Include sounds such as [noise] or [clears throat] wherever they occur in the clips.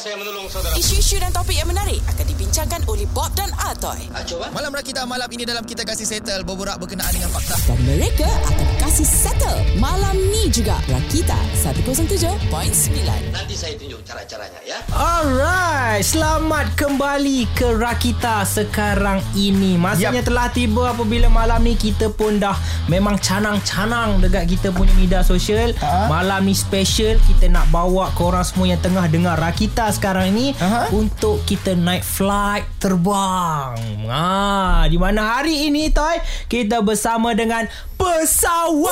saya menolong saudara. Isu-isu dan topik yang menarik akan dibincangkan oleh Bob dan Atoy. Ah, cuba. Malam Rakita malam ini dalam kita kasih settle berborak berkenaan dengan fakta. Dan mereka akan kasih settle malam ni juga. Rakita 107.9. Nanti saya tunjuk cara-caranya ya. Alright, selamat kembali ke Rakita sekarang ini. Masanya Yap. telah tiba apabila malam ni kita pun dah memang canang-canang dekat kita punya media sosial. Ha? Malam ni special kita nak bawa korang semua yang tengah dengar Rakita sekarang ini Aha. untuk kita naik flight terbang. Ha, di mana hari ini Toy kita bersama dengan pesawat.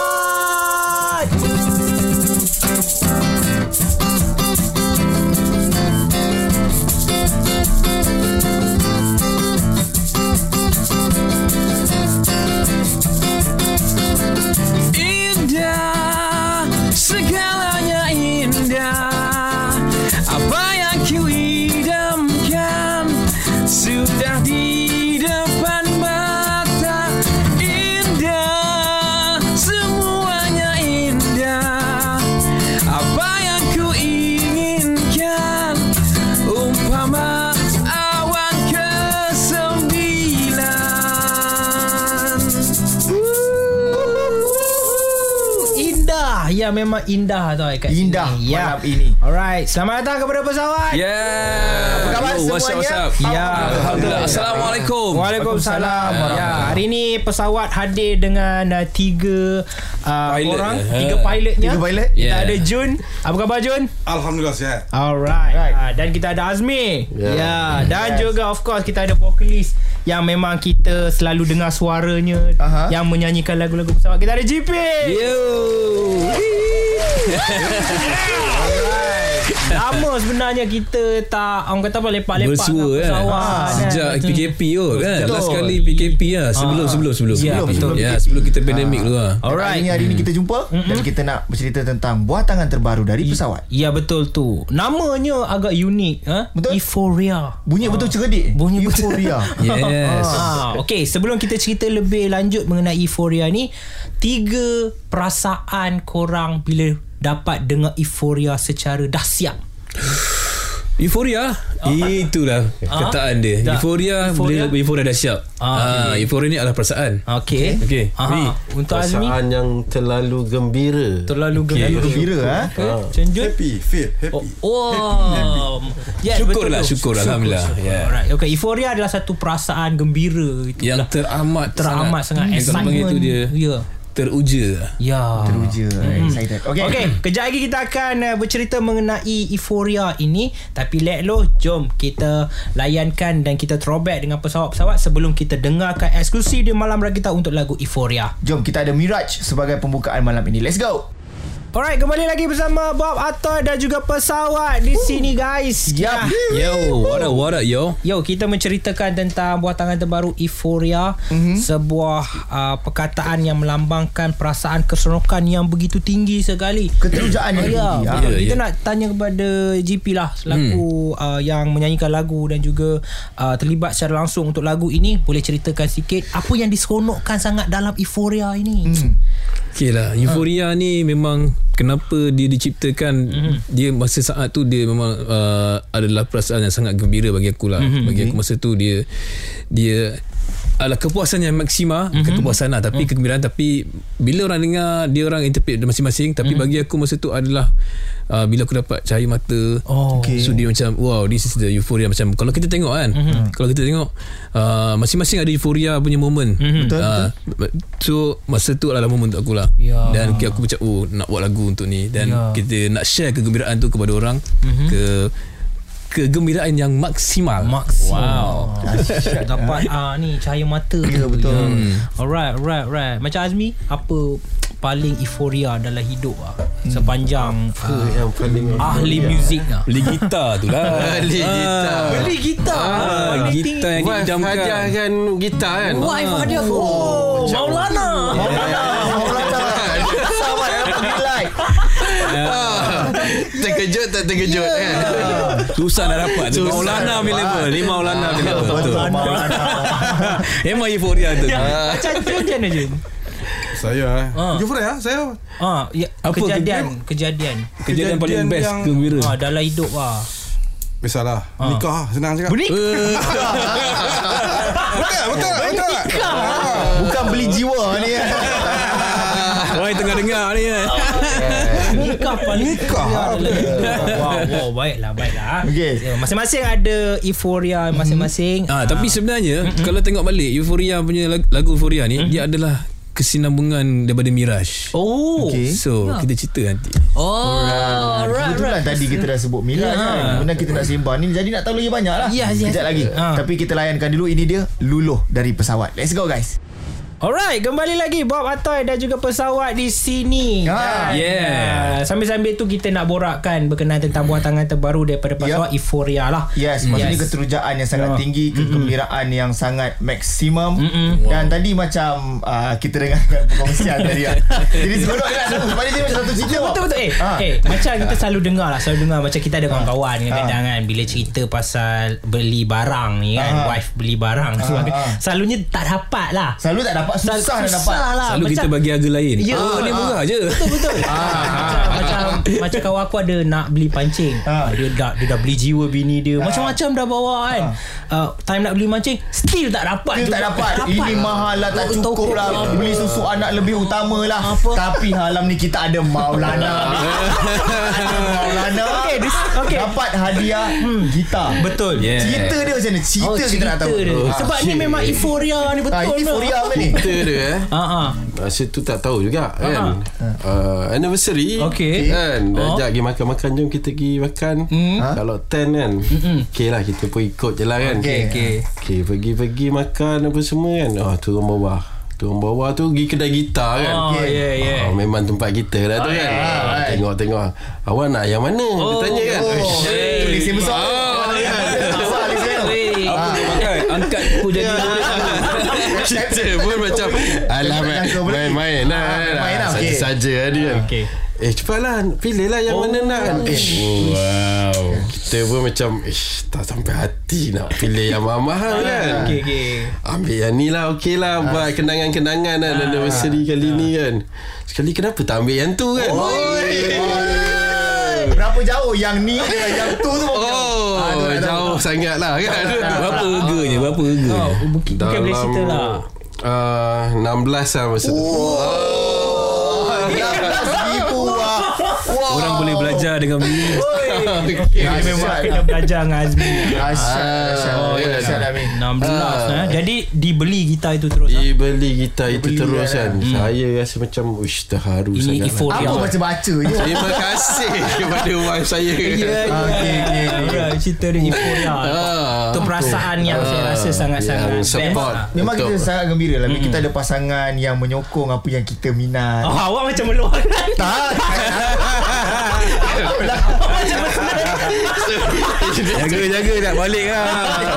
Memang indah tau kat Indah sini. ya. malam ini. Alright Selamat datang kepada pesawat Yeah. Apa khabar Yo, what's up, semuanya? what's up? Ya. Alhamdulillah. Assalamualaikum. Waalaikumsalam. Ya, hari ni pesawat hadir dengan uh, tiga uh, Pilot. orang, Eh. tiga pilotnya. Tiga pilot? Kita Yeah. ada Jun. Apa khabar Jun? Alhamdulillah sihat. Alright. Right. Uh, dan kita ada Azmi. Ya. Yeah. Dan juga of course kita ada vokalis yang memang kita selalu dengar suaranya Aha. yang menyanyikan lagu-lagu pesawat. Kita ada GP. Yo. [laughs] Lama sebenarnya kita tak orang kata apa lepak-lepak Bersua dengan kan. pesawat. Sejak Betul. PKP tu kan. Betul. Last kali PKP lah. Sebelum Ah. sebelum sebelum. Ya, betul. Ya, sebelum kita pandemik tu lah. Alright. Hari ini hari ini kita jumpa dan kita nak bercerita tentang buah tangan terbaru dari pesawat. Ya betul tu. Namanya agak unik, ha? Betul. Euphoria. Bunyi betul cerdik. Bunyi betul. Euphoria. [laughs] Yes. Ah, okay, sebelum kita cerita lebih lanjut mengenai Euphoria ni, tiga perasaan korang bila dapat dengar Euphoria secara dahsyat. Euforia Itulah Kataan dia Dah. Euforia Euphoria? Bila euforia dah siap Ah, ah, Euforia ni adalah perasaan Okay. Okey. Aha. Ni. Untuk Azmi, Perasaan yang terlalu gembira terlalu Okay. gembira. Gembira ha. Okay. Cenjun? Happy, feel happy. Oh, oh. Yes, Syukur betul lah, tu. syukur, Alhamdulillah. Ya. Alright. Okay, euphoria adalah satu perasaan gembira itu. Yang teramat teramat sangat, panggil excitement. tu dia Ya. Teruja Ya. Teruja. Excited. Okay. Okay, kejap lagi kita akan uh, bercerita mengenai Euphoria ini. Tapi let lo, jom kita layankan dan kita throwback dengan pesawat-pesawat sebelum kita dengarkan eksklusif di Malam Rakita untuk lagu Euphoria. Jom kita ada Miraj sebagai pembukaan malam ini. Let's go. Alright, kembali lagi bersama Bob Atoy dan juga pesawat di sini guys. Yap. Ya. Yo What up what up yo Yo, kita menceritakan tentang buah tangan terbaru Euphoria, mm-hmm. sebuah uh, perkataan yang melambangkan perasaan keseronokan yang begitu tinggi sekali. Keterujaan yang Ya, tinggi. ha. Ya, Kita ya. nak tanya kepada GP lah selaku hmm. uh, yang menyanyikan lagu dan juga uh, terlibat secara langsung untuk lagu ini. Boleh ceritakan sikit apa yang diseronokkan sangat dalam Euphoria ini? Hmm. Okay lah Euphoria ni memang Kenapa dia diciptakan mm-hmm. Dia masa saat tu Dia memang uh, Adalah perasaan yang sangat gembira Bagi aku lah mm-hmm. Bagi aku masa tu Dia Dia adalah kepuasan yang maksima mm-hmm. kepuasan lah tapi mm. kegembiraan tapi bila orang dengar dia orang interpret masing-masing tapi mm. bagi aku masa tu adalah uh, bila aku dapat cahaya mata Oh. Okay. so dia macam wow this is the euphoria macam kalau kita tengok kan mm-hmm. kalau kita tengok uh, masing-masing ada euphoria punya moment mm-hmm. Betul, uh, so masa tu adalah moment untuk aku lah Ya. dan aku macam oh nak buat lagu untuk ni dan Ya. kita nak share kegembiraan tu kepada orang mm-hmm. ke kegembiraan yang maksimal Maksimal. wow. Dapat ah ni cahaya mata. Ya, betul. Hmm. Alright, alright, alright. Macam Azmi, apa paling euforia dalam hidup ah sepanjang Apa ah, yang paling ahli muzik ah. beli gitar tu lah [laughs] Beli gitar. Beli gitar. ah, gitar yang Wife diidamkan hadiahkan gitar kan Wife hadiah. Oh, Maulana. Maulana. Pesawat yang dapat green light. Terkejut tak terkejut kan? Susah nak dapat tu. Maulana available Ni Maulana available Betul. [laughs] Memang euforia tu. Macam tu macam mana je? Saya eh. Ah. Euphoria saya. Ah, ya, Apa kejadian, kejadian. Kejadian paling Kejadian best yang- Gembira. Ah, dalam hidup ah. Biasalah. Nikah Senang cakap. Benik Betul Betul Betul. Bukan beli jiwa ni Orang tengah dengar ni kan Nikah paling Nikah Wow, wow baiklah baiklah Okey. Ya, Masing-masing ada euforia masing-masing. Ah, tapi sebenarnya kalau tengok balik Euphoria punya lag- lagu Euphoria ni dia adalah kesinambungan daripada Mirage. Oh. Okey. So kita cerita nanti. Oh Ah, right, Kebetulan right. tadi kita dah sebut Mira Ya. kan. Kemudian kita nak sembang ni Jadi nak tahu lagi banyak lah Yes, yes. Sekejap lagi. Ah. Tapi kita layankan dulu Ini dia Luluh dari pesawat. Let's go guys Alright, kembali lagi Bob Atoy dan juga pesawat di sini. Ah, Dan, yeah. uh, Sambil-sambil tu kita nak borakkan berkenaan tentang buah tangan terbaru daripada pesawat Euphoria lah. Yes, maksudnya Yes. keterujaan yang sangat Ya. tinggi, kegembiraan yang sangat maksimum. Mm-mm. Dan tadi macam uh, kita dengarkan [laughs] perkongsian tadi. lah. Jadi seronok kan? Pada dia macam satu cerita. Wak. Betul betul eh, Ah. eh macam kita selalu dengar lah selalu dengar macam kita ada kawan-kawan kadang-kadang Ah. kan bila cerita pasal beli barang ni kan Ah. wife beli barang sebagainya ah. selalunya tak dapat lah Selalu tak dapat susah, Sal- nak dapat. susah lah Selalu kita bagi harga lain. Ya. oh, ni murah je. Betul betul. [laughs] macam macam macam kawan aku ada nak beli pancing. Ah. Dia dah dia dah beli jiwa bini dia. Macam-macam dah bawa kan. Uh, time nak beli pancing still tak dapat Dia juga. tak dapat. Ini mahal lah Tak Oh, cukup lah tokok. Beli susu anak lebih utama lah Apa? Tapi halam ni kita ada Maulana [laughs] Dis- okey. Dapat hadiah Gitar Betul. Yeah. Cerita dia macam mana Cerita Oh, kita nak tahu dia. Ah. Sebab ni memang euforia ni betul. Ah, ini lah. Furia apa ni Kita dia eh Ha ah. Masa tu tak tahu juga kan uh, Anniversary Okey. Kan Dah Oh. ajak pergi makan-makan Jom kita pergi makan Ha? Kalau 10 kan Okey lah kita pun ikut je lah kan Okey, okey. Okey pergi-pergi makan apa semua kan Oh turun bawah Turun bawah tu pergi kedai gitar kan Oh, ya ya. Oh, memang tempat kita lah tu kan yeah, Ah, right. Tengok-tengok Awak nak yang mana Dia tanya kan Oh, lesen besar Ah, ya. Besar. Apa dia makan? Angkat aku jadi Kita [laughs] pun macam beli. main-main lah Ah, main lah, okey. Saja-saja lah dia kan. Eh cepatlah Pilih lah yang mana nak kan eh, Wow. Kita pun macam Ish tak sampai hati Nak pilih yang mahal-mahal kan Okey okey. Ambil yang ni lah Okey lah Buat kenangan-kenangan lah Anniversary kali ni kan Sekali kenapa tak ambil yang tu kan Berapa jauh Yang ni dengan yang tu tu Oh Ah, tahu. Jauh sangat lah kan Berapa harganya? Berapa harganya? Oh, mungkin boleh cerita lah. uh, 16 lah masa tu Ribu wah. Wah. Orang boleh belajar dengan ni. Dia memang kena belajar dengan Azmi. Asyik Oh, ya. Asyik Amin 16 Ah. eh. Jadi dibeli gitar itu terus. ah. Dibeli gitar itu terus kan. kan Saya rasa macam Uish terharu Ini sangat lah. euforia. Apa baca-baca je Terima kasih kepada wife saya Ya, ya. Ah, okey, okey, cerita dia euforia. Ah. Itu perasaan yang saya rasa sangat-sangat support. lah. Memang kita sangat gembira lah Bila kita ada pasangan Yang menyokong Apa yang kita minat Oh, awak macam meluahkan. Tak Jaga-jaga nak balik lah.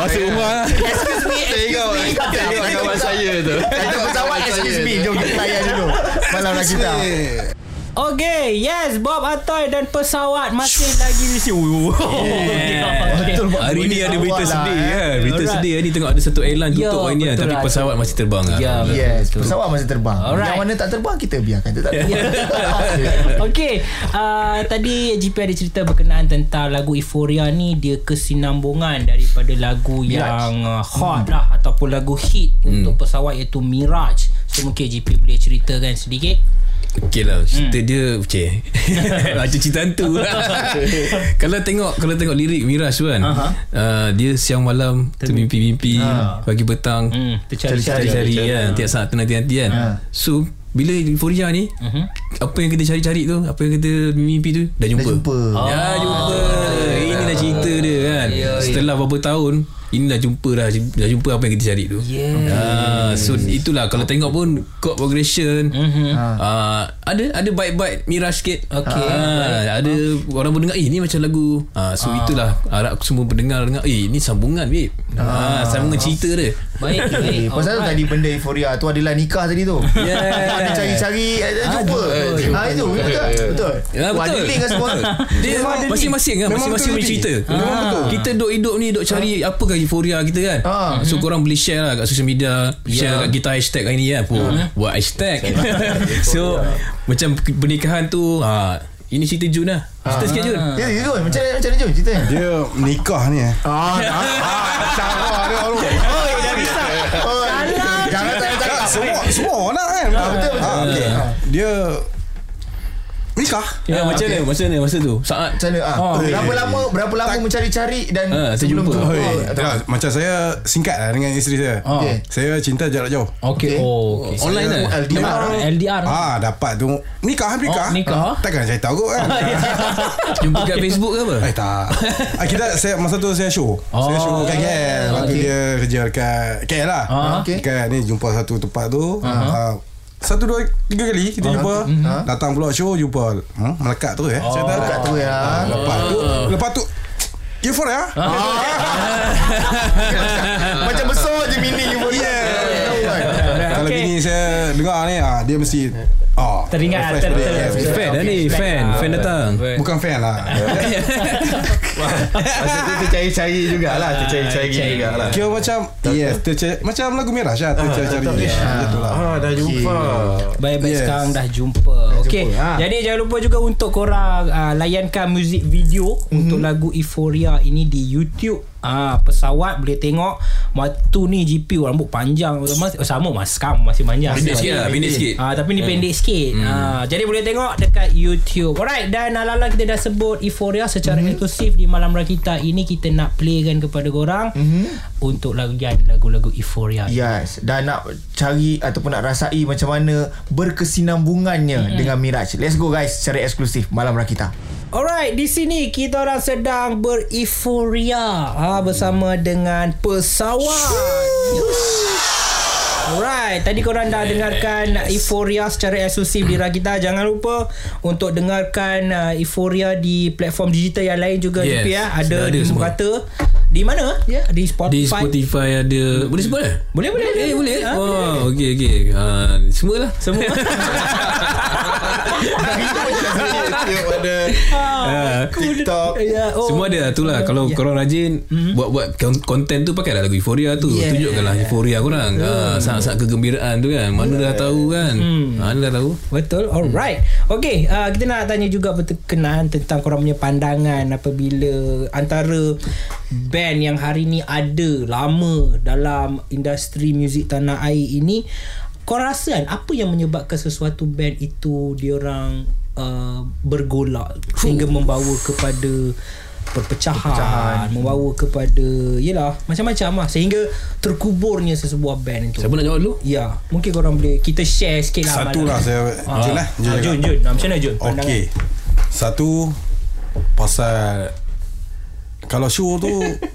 Masuk rumah lah. Excuse me Tengok Tengok kawan saya tu. Kita pesawat Excuse me Jom kita layan dulu. Malam nak kita Okay, yes, Bob Atoy dan pesawat masih lagi di sini. [laughs] Okay. Betul, Bob. Hari ni ada berita lah, sedih eh. kan. Berita Alright. sedih ni tengok ada satu airline tutup hari ni kan. betul Tapi lah. pesawat masih terbang lah. Betul. Yes Pesawat masih terbang Alright. Yang mana tak terbang Kita biarkan Dia [laughs] tak terbang Okey, uh, tadi GP ada cerita berkenaan tentang lagu Euphoria ni dia kesinambungan daripada lagu Mirage. yang uh, hot lah ataupun lagu hit untuk pesawat iaitu Mirage. So mungkin GP boleh ceritakan sedikit. Okey lah Cerita dia Okay Macam [laughs] cerita hantu. [laughs] Kalau tengok Kalau tengok lirik Mirage tu kan Aha. uh, Dia siang malam Termimpi-mimpi Pagi petang Hmm, Cari-cari tercari-cari. kan Tiap saat tu nanti-nanti kan. Ha. So Bila Euphoria ni Mhm. Apa yang kita cari-cari tu? Apa yang kita mimpi tu? Dah jumpa. Dah jumpa. Ya jumpa. Ini dah cerita dia kan. Ya, ya. Setelah beberapa tahun ini dah jumpa dah Dah jumpa apa yang kita cari tu Yeah. Ah, So itulah Kalau tengok pun Chord progression Mhm. Ah, Ada Ada bite-bite Mirage sikit Okey. Ah, Ada orang pun dengar Eh ni macam lagu ah, So itulah Harap semua pendengar dengar Eh ni sambungan babe ah, Sambungan cerita dia Baik, baik. Eh, Pasal tu Alright. tadi benda euforia tu adalah nikah tadi tu. [laughs] Yeah. Ada cari-cari ada jumpa. betul. Ha itu betul. Betul. Ya, betul. ada link kan semua. Dia masing-masing kan Masing-masing punya cerita Kita duk hidup ni Duk cari Apa kan euforia kita kan Ah. So korang boleh share lah Kat social media Share kat kita hashtag hari ni kan Apa Buat hashtag [laughs] So Macam pernikahan tu ha, Ini cerita Jun lah Cerita sikit Jun Ya, ya, Jun. Macam mana macam mana Jun cerita? Dia nikah ni eh. Ah, Salah dia orang. Oh, dah bisa. [laughs] Oh, jangan tak cakap. Semua semua nak kan. Ah, betul, betul. Ah, Okey. Dia nikah. Ya, macam mana Masa mana Masa tu Saat Macam mana? Ah, Oh, berapa okey. lama berapa lama mencari-cari dan Ah, sebelum terjumpa. tu? Oi, Oh, dah, macam saya singkat lah dengan isteri saya. Okey. Saya cinta jarak jauh. Okey. Okey. Oh, okey. Online Saya- lah LDR. LDR. Ah, dapat tu nikah nikah. Oh, nikah. Ah, Takkan saya tahu kot kan. [laughs] Jumpa kat Facebook ke apa Eh tak ah, Kita saya, Masa tu saya show Saya Oh. show kat KL Lepas tu dia kerja dekat KL lah Ah. Okey. Kat ni jumpa satu tempat tu ah, Satu dua Tiga kali kita jumpa. Ah. Datang pula show Jumpa. Hmm, Melekat tu eh? Saya tak Melekat. tu, ya. ah, Lepas tu Lepas tu Euphoria [laughs] [laughs] Macam besar je mini euphoria. Kalau bini saya dengar ni ah, Dia mesti ah, Teringat, ter- ter- ter- Fan dah ni Fan. Fan datang. Bukan fan lah [laughs] Masa tu tercari-cari jugalah Tercari-cari jugalah Kira macam Yes tercari, Macam lagu Miraj lah Tercari-cari Macam tu lah Ah, dah jumpa. Baik-baik Yes. sekarang dah jumpa. Okey. jumpa, ha. Jadi jangan lupa juga untuk korang uh, layankan muzik video mm-hmm. untuk lagu Euphoria ini di YouTube. Ah pesawat boleh tengok waktu ni GP rambut panjang mas, oh, sama mas sekarang masih panjang. Pendek sikit lah Pendek sikit Ah tapi ni pendek sikit. Ah jadi boleh tengok dekat YouTube. Alright dan ala-ala kita dah sebut Euphoria secara mm-hmm. eksklusif di malam rakita ini kita nak playkan kepada korang mm-hmm. untuk lagian lagu-lagu Euphoria. Yes Dan nak cari Ataupun nak rasai Macam mana Berkesinambungannya mm-hmm. Dengan Miraj Let's go guys Secara eksklusif Malam Rakita Alright, di sini kita orang sedang bereuphoria ha, bersama dengan pesawat. Alright, tadi korang dah dengarkan Euphoria secara eksklusif di Rakita. Jangan lupa untuk dengarkan uh, Euphoria di platform digital yang lain juga Yes, JP ya. Ada ada di semua. kata di mana? Ya, di Spotify. Di Spotify ada. Boleh sebut eh? Boleh boleh. Eh boleh. Ha, Oh okey okey. Uh, Semua. Lah Semua. Pada uh, TikTok. Ya, oh. Semua ada lah tu lah. Kalau Ya. korang rajin Buat-buat kon- konten tu Pakai lah lagu Euphoria tu. Yeah. Tunjukkanlah Euphoria korang. Ah, Sangat-sangat kegembiraan tu kan. Mana dah tahu kan? Mana dah tahu? Betul. Alright Okay uh, Kita nak tanya juga Berkenaan tentang Korang punya pandangan Apabila Antara Band yang hari ni Ada Lama Dalam industri muzik tanah air ini Korang rasa kan Apa yang menyebabkan Sesuatu band itu Diorang uh, Bergolak Sehingga membawa kepada Perpecahan, Perpecahan. Membawa kepada Yelah Macam-macam lah Sehingga Terkuburnya sesebuah band itu Siapa nak jawab dulu? Ya, mungkin korang boleh kita share sikit lah. Satu lah saya Jun lah Ah, Jun, Jun. Ah, Macam mana Jun? Pandangan. Okey. Satu pasal kalau show tu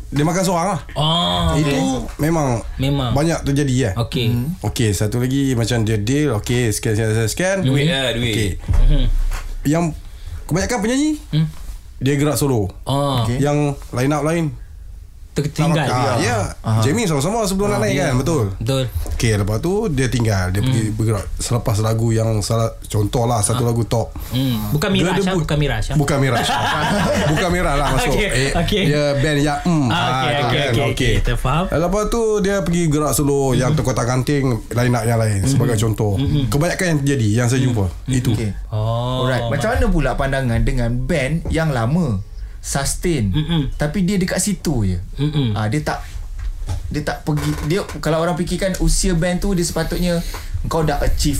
dia makan seorang lah. Ah, Itu memang Memang. banyak terjadi ya. Okey. Okey, satu lagi macam dia deal, okey, scan scan scan. scan. Duit lah duit Okey. Mhm. Yang kebanyakan penyanyi Hmm. dia gerak solo. Ah, Okey. Yang line up lain tertinggal. Ah, ya. Jamie sama-sama sebelum nak naik kan, betul. Betul. Okey, lepas tu dia tinggal, dia pergi Hmm. bergerak selepas lagu yang salah contoh lah satu lagu top. Hmm. Bukan Dia- Miraj, dia ah, bu- bukan Miraj. ah. Bukan Miraj [laughs] Bukan Miraj lah masuk Okey, eh, okey. Dia band yang mm, Ah, okey, kan, okey, okey. Kita faham. Eh, Lepas tu dia pergi gerak solo Yang terkotak kanting Line up yang lain Sebagai contoh Kebanyakan yang terjadi Yang saya jumpa Itu Okay Oh. Alright Macam mana pula pandangan Dengan band Yang lama Sustain. Mm-mm. Tapi dia dekat situ je. Mm-mm. ah, Dia tak Dia tak pergi Dia Kalau orang fikirkan Usia band tu Dia sepatutnya Kau dah achieve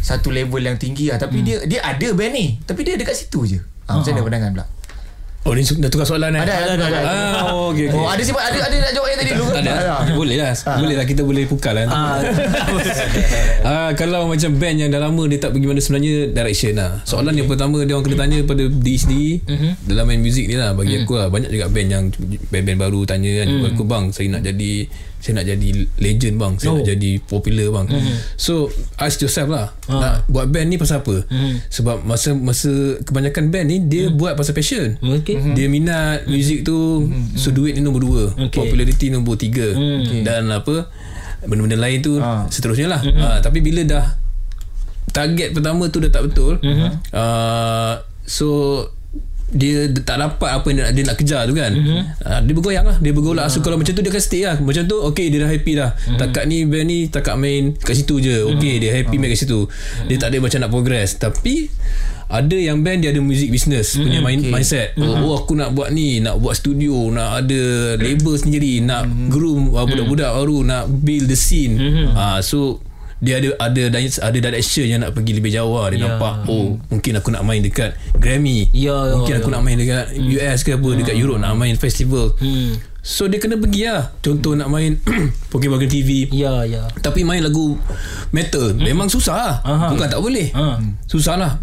Satu level yang tinggi lah. Tapi dia Dia ada band ni Tapi dia dekat situ je. Ah, Macam mana pandangan pula Oh ni dah tukar soalan eh? Ada ada ada, ada. Ah, oh, okey, okey. Oh ada siapa ada ada nak jawab yang tadi? Dulu ada. Boleh lah. Boleh lah. Kita boleh pukal lah. Ah. [laughs] Ah, Kalau macam band yang dah lama Dia tak pergi mana sebenarnya Direction lah. Soalan yang pertama Dia orang kena tanya Pada diri sendiri. Dalam main muzik ni lah Bagi aku lah. Banyak juga band yang Band-band baru tanya kan. Aku bang Saya nak jadi Saya nak jadi legend bang. Saya Oh. nak jadi popular bang. So Ask yourself lah. Nak buat band ni pasal apa? Sebab masa Masa Kebanyakan band ni Dia buat pasal passion. Okey. Dia minat muzik tu. So duit ni nombor dua. Okey. Popularity nombor tiga. Dan apa Benda-benda lain tu Ah. Seterusnya lah. Ah, Tapi bila dah Target pertama tu dah tak betul uh, So dia tak dapat apa yang dia, nak- dia nak kejar tu kan. Mm-hmm. uh, dia bergoyang lah. Dia bergolak. So kalau macam tu dia akan stay lah. Macam tu okay dia dah happy dah. Mm-hmm. takat ni band ni takat main kat situ je. Okay dia happy main kat situ. Dia tak ada macam nak progress. Tapi ada yang band dia ada music business punya main, okay. mindset. Oh aku nak buat ni. Nak buat studio. Nak ada label sendiri. Nak groom uh, budak-budak baru. Nak build the scene. Ah, so dia ada ada ada direction yang nak pergi lebih jauh lah. dia Ya. nampak oh mungkin aku nak main dekat Grammy Ya, ya, mungkin aku ya. nak main dekat US ke apa dekat Europe nak main festival Hmm. So dia kena pergi lah. Contoh nak main [clears throat] Pokemon TV Ya ya. Tapi main lagu metal. Memang susah lah. Aha. bukan tak boleh. Ha. susah lah.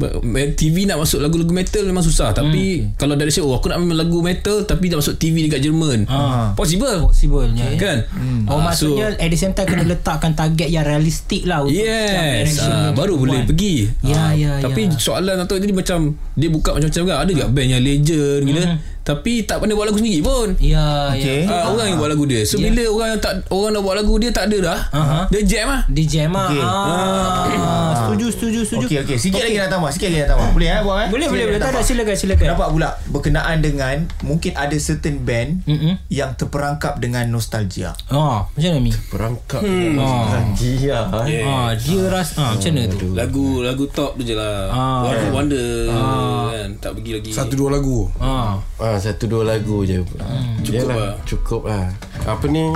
TV nak masuk lagu-lagu metal memang susah. Tapi kalau dari saya oh aku nak main lagu metal tapi nak masuk TV dekat Jerman. Ah. possible? Possible ya. kan? Oh Ah, maksudnya at the same time kena [clears throat] letakkan target yang realistik lah untuk Yes. ah, yang Baru boleh buat. pergi. Ya, Ah, ya, Tapi ya. soalan atau jadi macam Dia buka macam-macam kan. Ada juga band yang legend gila Tapi tak pandai buat lagu sendiri pun Ya Okay. ya. Ah, orang yang buat lagu dia. So Ya. bila orang yang tak orang nak buat lagu dia tak ada dah. Aha. Dia jam lah. Di jam ah. Okay. Ah. Setuju setuju setuju. Okey okey sikit lagi nak tambah sikit lagi nak tambah boleh eh buat eh Boleh Sikit boleh boleh. Tak ada silakan silakan. Nampak pula berkenaan dengan mungkin ada certain band Mm-mm. yang terperangkap dengan nostalgia. Ah, macam mana Mi? Perangkap Ah. Dia eh. Ah, dia ras ah, macam mana tu? Lagu lagu top tu je lah. Ah. One Hit Wonder kan. Tak pergi lagi. Satu dua lagu Ah. Ah, satu dua lagu je. Cukup Yalah, lah. Cukup lah. Apa ni?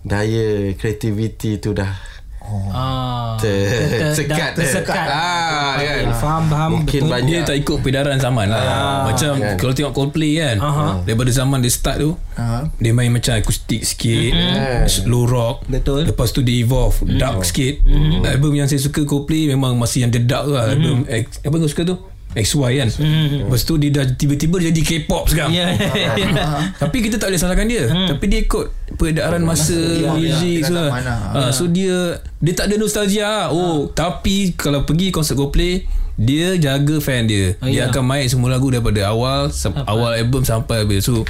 Daya kreativiti tu dah Ah. ter, ter- tersekat. dah tersekat. Ah, kan. Faham faham Mungkin betul. banyak. Dia tak ikut peredaran zaman lah. Macam kan. kalau tengok Coldplay kan. Aha. Daripada zaman dia start tu. Ha. Dia main macam akustik sikit Slow rock Betul. Lepas tu dia evolve Dark sikit Album yang saya suka Coldplay Memang masih yang the dark lah Album X, Apa kau suka tu? XY kan? Lepas tu dia dah tiba-tiba jadi K-pop sekarang. Ya. [laughs] Tapi kita tak boleh salahkan dia. Tapi dia ikut Peredaran masa Muzik dia semua. Tak mana. ha, So dia Dia tak ada nostalgia lah. Oh Tapi Kalau pergi konsert Coldplay dia jaga fan dia. Oh, Dia ya. akan main semua lagu Daripada awal sam- Awal album sampai habis. So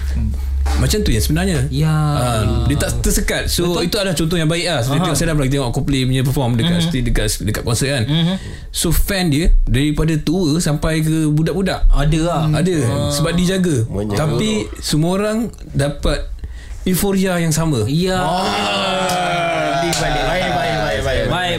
Macam tu yang sebenarnya. Ya. Ah, Dia tak tersekat. So Betul? itu adalah contoh yang baik lah. So, tengok, Saya dah pernah tengok Coldplay punya perform Dekat mm-hmm. dekat, dekat konsert kan. Mm-hmm. So fan dia Daripada tua Sampai ke budak-budak. Ada lah. Ada. Sebab dia jaga Menjaga. Tapi Semua orang Dapat Euforia yang sama. Ya. Balik balik. baik baik baik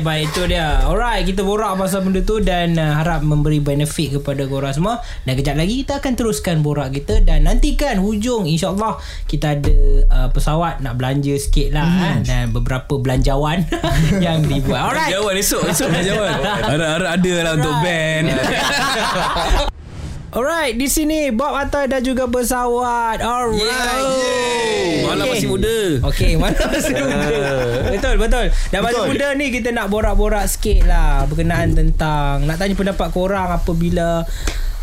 baik. Baik. Itu dia. Alright kita borak pasal benda tu Dan uh, harap memberi benefit kepada korang semua. Dan kejap lagi kita akan teruskan borak kita Dan nantikan hujung InsyaAllah Kita ada uh, pesawat Nak belanja sikit lah hmm. Dan beberapa belanjawan [laughs] Yang dibuat. Alright. Jawan esok Esok dah jawan Harap-harap [laughs] ada lah untuk band. [laughs] Alright di sini Bob Atoy dan juga pesawat. Alright Malam masih muda Okey, mana [laughs] masih muda. betul, betul. Dan masih muda ni kita nak borak-borak sikit lah berkenaan tentang nak tanya pendapat korang apabila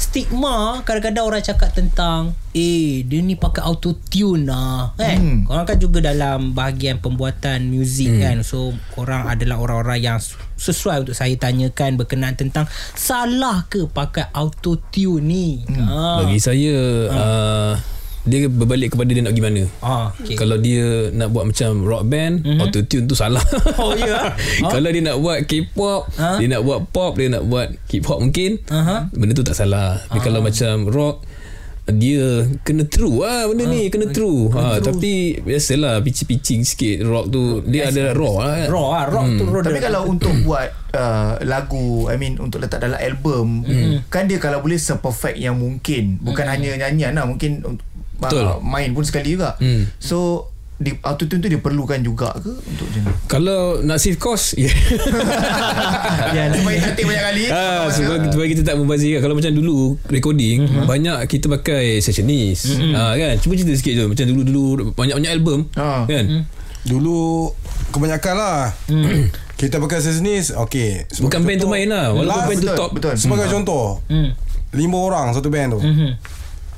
stigma kadang-kadang orang cakap tentang eh dia ni pakai auto tune lah kan hmm. korang kan juga dalam bahagian pembuatan muzik hmm. kan so korang adalah orang-orang yang sesuai untuk saya tanyakan berkenaan tentang salah ke pakai auto tune ni hmm. ha. Bagi saya uh, Dia berbalik kepada dia nak pergi mana. Ah, okay. Kalau dia nak buat macam rock band mm-hmm. Autotune tu salah. Oh, ya? [laughs] Kalau dia nak buat K-pop Ha? Dia nak buat pop Dia nak buat hip hop mungkin Aha. Benda tu tak salah. Tapi kalau macam rock dia kena true. Lah benda ni kena true. Ha, tapi biasalah pitching-pitching sikit rock tu dia ada raw lah kan raw lah rock tu raw Tapi kalau untuk buat uh, lagu I mean untuk letak dalam album kan dia kalau boleh seperfect yang mungkin. Bukan hanya nyanyian lah mungkin uh, Betul. main pun sekali juga. Hmm. so di autotune tu dia perlukan juga ke untuk ni kalau nak save cost [laughs] yeah. [laughs] ya, supaya tak take banyak kali. Ah, masa- supaya, supaya kita tak membazir Kalau macam dulu Recording Mhm. Banyak kita pakai Sessionist ah, kan? Cuba cerita sikit je. Macam dulu-dulu Banyak-banyak album Ah. Kan? Dulu Kebanyakan lah. [clears throat] Kita pakai Okay sebagai Bukan band tu contoh- main lah. Walaupun Last- band tu top. betul. Sebagai contoh Hmm. Lima orang satu band tu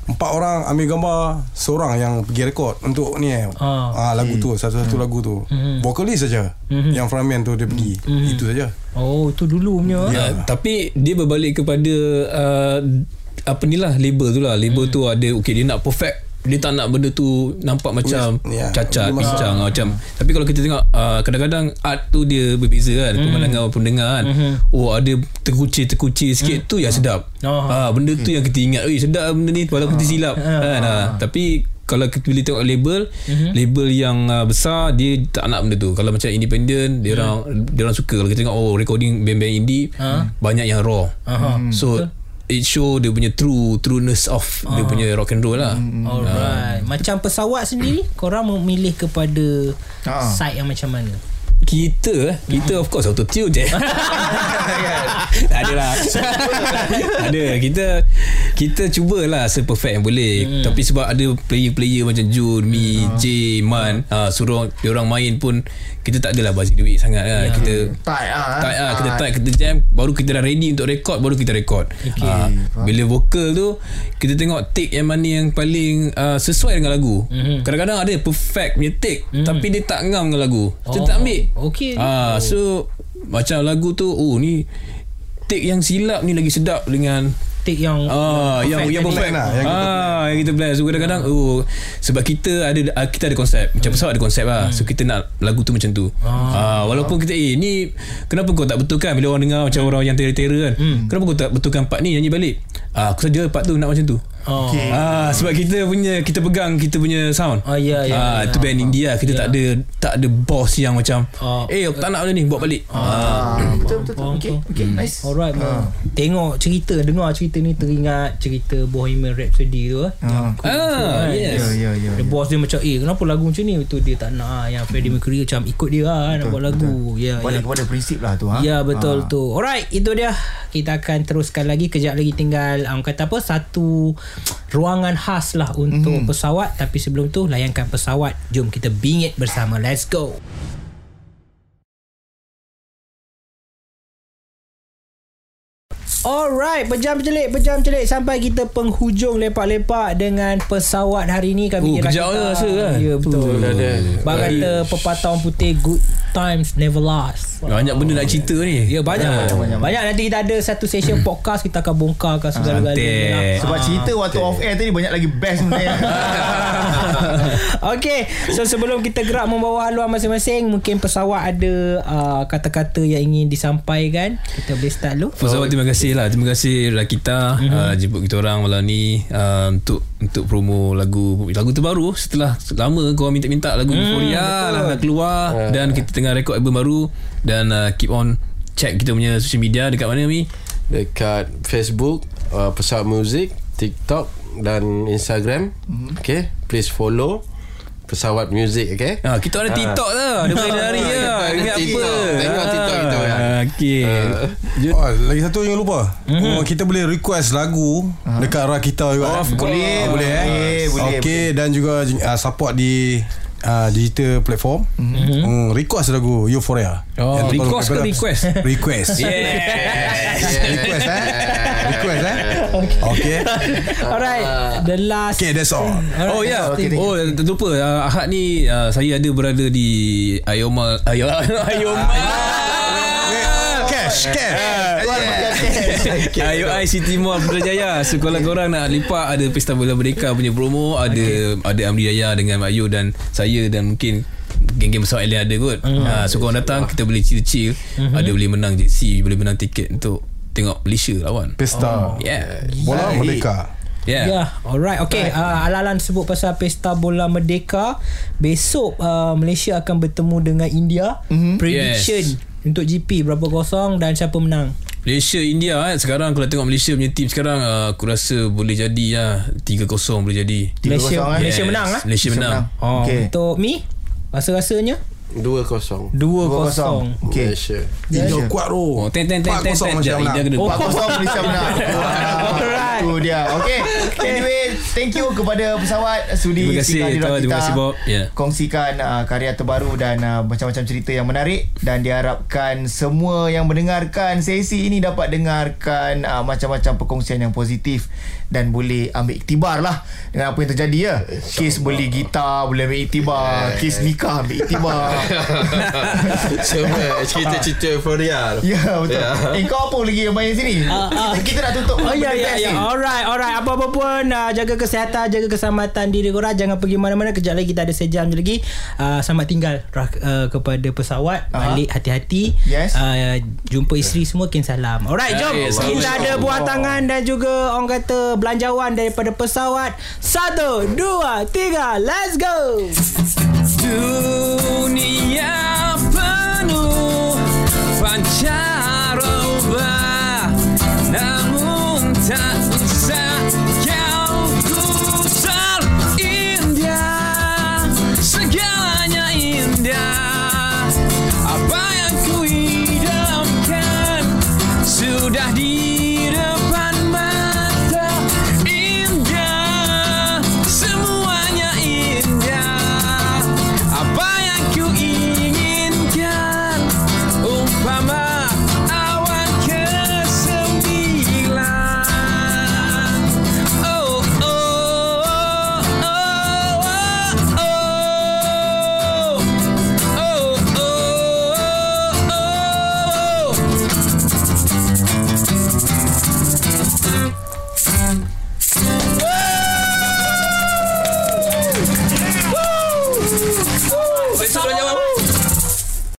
Empat orang ambil gambar Seorang yang pergi rekod Untuk ni eh. Ah. ah, Lagu tu Satu-satu lagu tu. Vokalis saja Yang frontman tu dia pergi. Itu saja. Oh itu dulu punya. Ah, Tapi Dia berbalik kepada uh, Apa ni lah Label tu lah. Label tu ada Okay dia nak perfect dia tak nak benda tu nampak macam Ya, cacat bincang macam. Tapi kalau kita tengok uh, kadang-kadang art tu dia berbeza kan Hmm. pemandangan orang pendengar kan. Oh ada terkucir-terkucir sikit tu yang sedap. Hmm. Oh. ah benda tu yang kita ingat oi sedap benda ni walaupun kita silap kan. Ah. tapi kalau kita boleh tengok label Mhm. label yang uh, besar dia tak nak benda tu. Kalau macam independent dia orang dia orang suka. Kalau kita tengok oh recording band-band indie banyak yang raw. So it show dia punya true trueness of dia punya rock and roll lah. Alright. Macam pesawat sendiri, korang memilih kepada Ah. site yang macam mana? kita eh, kita of course auto tune je. [laughs] Ada lah. [laughs] Ada. Kita kita cubalah seperfect yang boleh hmm. tapi sebab ada player-player macam Jun Mi J Man uh, suruh dia orang main pun kita tak adalah bazir duit sangat kan kita Tight ah. tight ah kita tight kita jam baru kita dah ready untuk record baru kita record okay. uh, bila vokal tu kita tengok take yang mana yang paling uh, sesuai dengan lagu mm-hmm. kadang-kadang ada perfect punya take mm. tapi dia tak ngam dengan lagu kita Oh, tak ambil okay. ah so macam lagu tu oh ni take yang silap ni lagi sedap dengan Take yang Ah, yang yang perfect lah, yang kita ah, yang kita plan. So kadang-kadang oh sebab kita ada ah, kita ada konsep. Macam pesawat ada konsep lah. So kita nak lagu tu macam tu. Ah, walaupun kita eh ni kenapa kau tak betulkan bila orang dengar macam orang yang terror-terror kan. Kenapa kau tak betulkan part ni nyanyi balik? Ah, aku saja part tu nak macam tu. Oh. Okay. Ah sebab kita punya kita pegang kita punya sound. Oh, ya, ya, Ah ya. itu band India kita tak ada tak ada boss yang macam Ah. eh aku tak nak benda ni buat balik. Ah. Ah, betul betul. betul. Okay, okay, nice. Alright ha. Tengok cerita Dengar cerita ni Teringat cerita Bohemian Rhapsody tu eh. Ah, Ah, yes. Ya, ya, ya. The boss dia macam Eh kenapa lagu macam ni Itu dia tak nak ah. Yang Freddie Mercury macam Ikut dia lah Nak buat lagu Ya Balik ya. kepada prinsip lah tu ha. Ya betul Ah. tu Alright Itu dia Kita akan teruskan lagi Kejap lagi tinggal um, Kata apa Satu Ruangan khas lah Untuk Mhm. pesawat. Tapi sebelum tu Layankan pesawat. Jom kita bingit bersama. Let's go Alright, berjam celik, berjam celik sampai kita penghujung lepak-lepak dengan pesawat hari ni kami Oh, kejap je rasa kan? Ya betul. Bang kata pepatah orang putih good times never last. Banyak benda nak cerita ni. Ya banyak, Ah. banyak, banyak, banyak. Nanti kita ada satu session podcast kita akan bongkarkan segala-galanya. Cantik. Sebab cerita waktu off air tadi banyak lagi best sebenarnya. [laughs] Okay So sebelum kita gerak Membawa haluan masing-masing Mungkin pesawat ada uh, Kata-kata yang ingin disampaikan Kita boleh start dulu all terima kasih lah. Terima kasih Rakita. Mhm. uh, Jemput kita orang malam ni uh, Untuk untuk promo lagu Lagu terbaru Setelah lama korang minta-minta Lagu Euphoria lah nak keluar. Dan kita tengah rekod album baru Dan uh, keep on Check kita punya social media. Dekat mana Mi? Dekat Facebook uh, Pesawat Muzik TikTok Dan Instagram. Okay Please follow Pesawat Muzik Okay? Ah, kita ada TikTok tau Dia boleh lari lah [laughs] ada Ingat apa. Tengok TikTok kita, kan? Ah, Okay Oh, lagi satu yang lupa. Oh, kita boleh request lagu dekat Rakita juga. Of course. Boleh, Ah, boleh eh. boleh, boleh, Okey dan juga uh, support di uh, digital platform. Mm, request lagu Euphoria. Oh, Yang request ke request? Request. [laughs] Yeah request eh. [laughs] Request eh. Okey. [laughs] Alright The last Okay, that's all. Oh ya Okay, yeah. thank Oh terlupa uh, Ahad ni uh, Saya ada berada di Ayoma Ayoma Ayoma Cash, cash. IOI City Mall Putrajaya. So kalau korang nak lipat Ada Pesta Bola Merdeka punya promo Ada ada Amri Yaya dengan Mak Yu Dan saya dan mungkin Geng-geng besar lain ada kot. Ha, So korang datang Kita boleh chill-chill. Ada boleh menang jersey Boleh menang tiket Untuk tengok Malaysia lawan. Pesta. Yeah. Bola Merdeka. Yeah, Ya, yeah, alright. Okay, uh, Alalan sebut pasal Pesta Bola Merdeka. Besok uh, Malaysia akan bertemu dengan India. Mm-hmm. Prediction. Yes. Untuk GP berapa kosong dan siapa menang? Malaysia India eh. Sekarang kalau tengok Malaysia punya team sekarang uh, Aku rasa boleh jadi lah 3-0 boleh jadi Malaysia, 3-0, eh? Malaysia menang lah. Malaysia menang Oh, Okay. Untuk Mi, rasa-rasanya 2-0 2-0. 2-0. Okay. Malaysia India kuat tu. Oh, ten ten ten ten 4-0 ten. Malaysia menang. kena. Oh, 4-0 Malaysia menang. Alright. Itu dia. Okay. Anyway, thank you kepada pesawat sudi Terima kasih, Tuan. ruang Terima kita. kasih, Bob. Ya. Kongsikan uh, karya terbaru dan uh, macam-macam cerita yang menarik dan diharapkan semua yang mendengarkan sesi ini dapat dengarkan uh, macam-macam perkongsian yang positif dan boleh ambil iktibar lah dengan apa yang terjadi ya. Kes beli gitar boleh ambil iktibar, kes nikah ambil iktibar. [laughs] [laughs] Semua cerita-cerita euforia tu. Ya betul Ya. Eh kau apa lagi yang main sini kita, kita nak tutup Oh ya ya ya. Alright alright. Apa-apa pun uh, jaga kesihatan, jaga keselamatan diri korang. Jangan pergi mana-mana. Kejap lagi kita ada sejam je lagi. Uh, selamat tinggal uh, kepada pesawat. Aha. Balik hati-hati. Yes. Uh, jumpa isteri semua kin salam. Alright, jom. Okay, kita ada buah tangan dan juga orang kata belanjawan daripada pesawat. Satu, dua, tiga. Let's go. Dunia yang penuh panjang.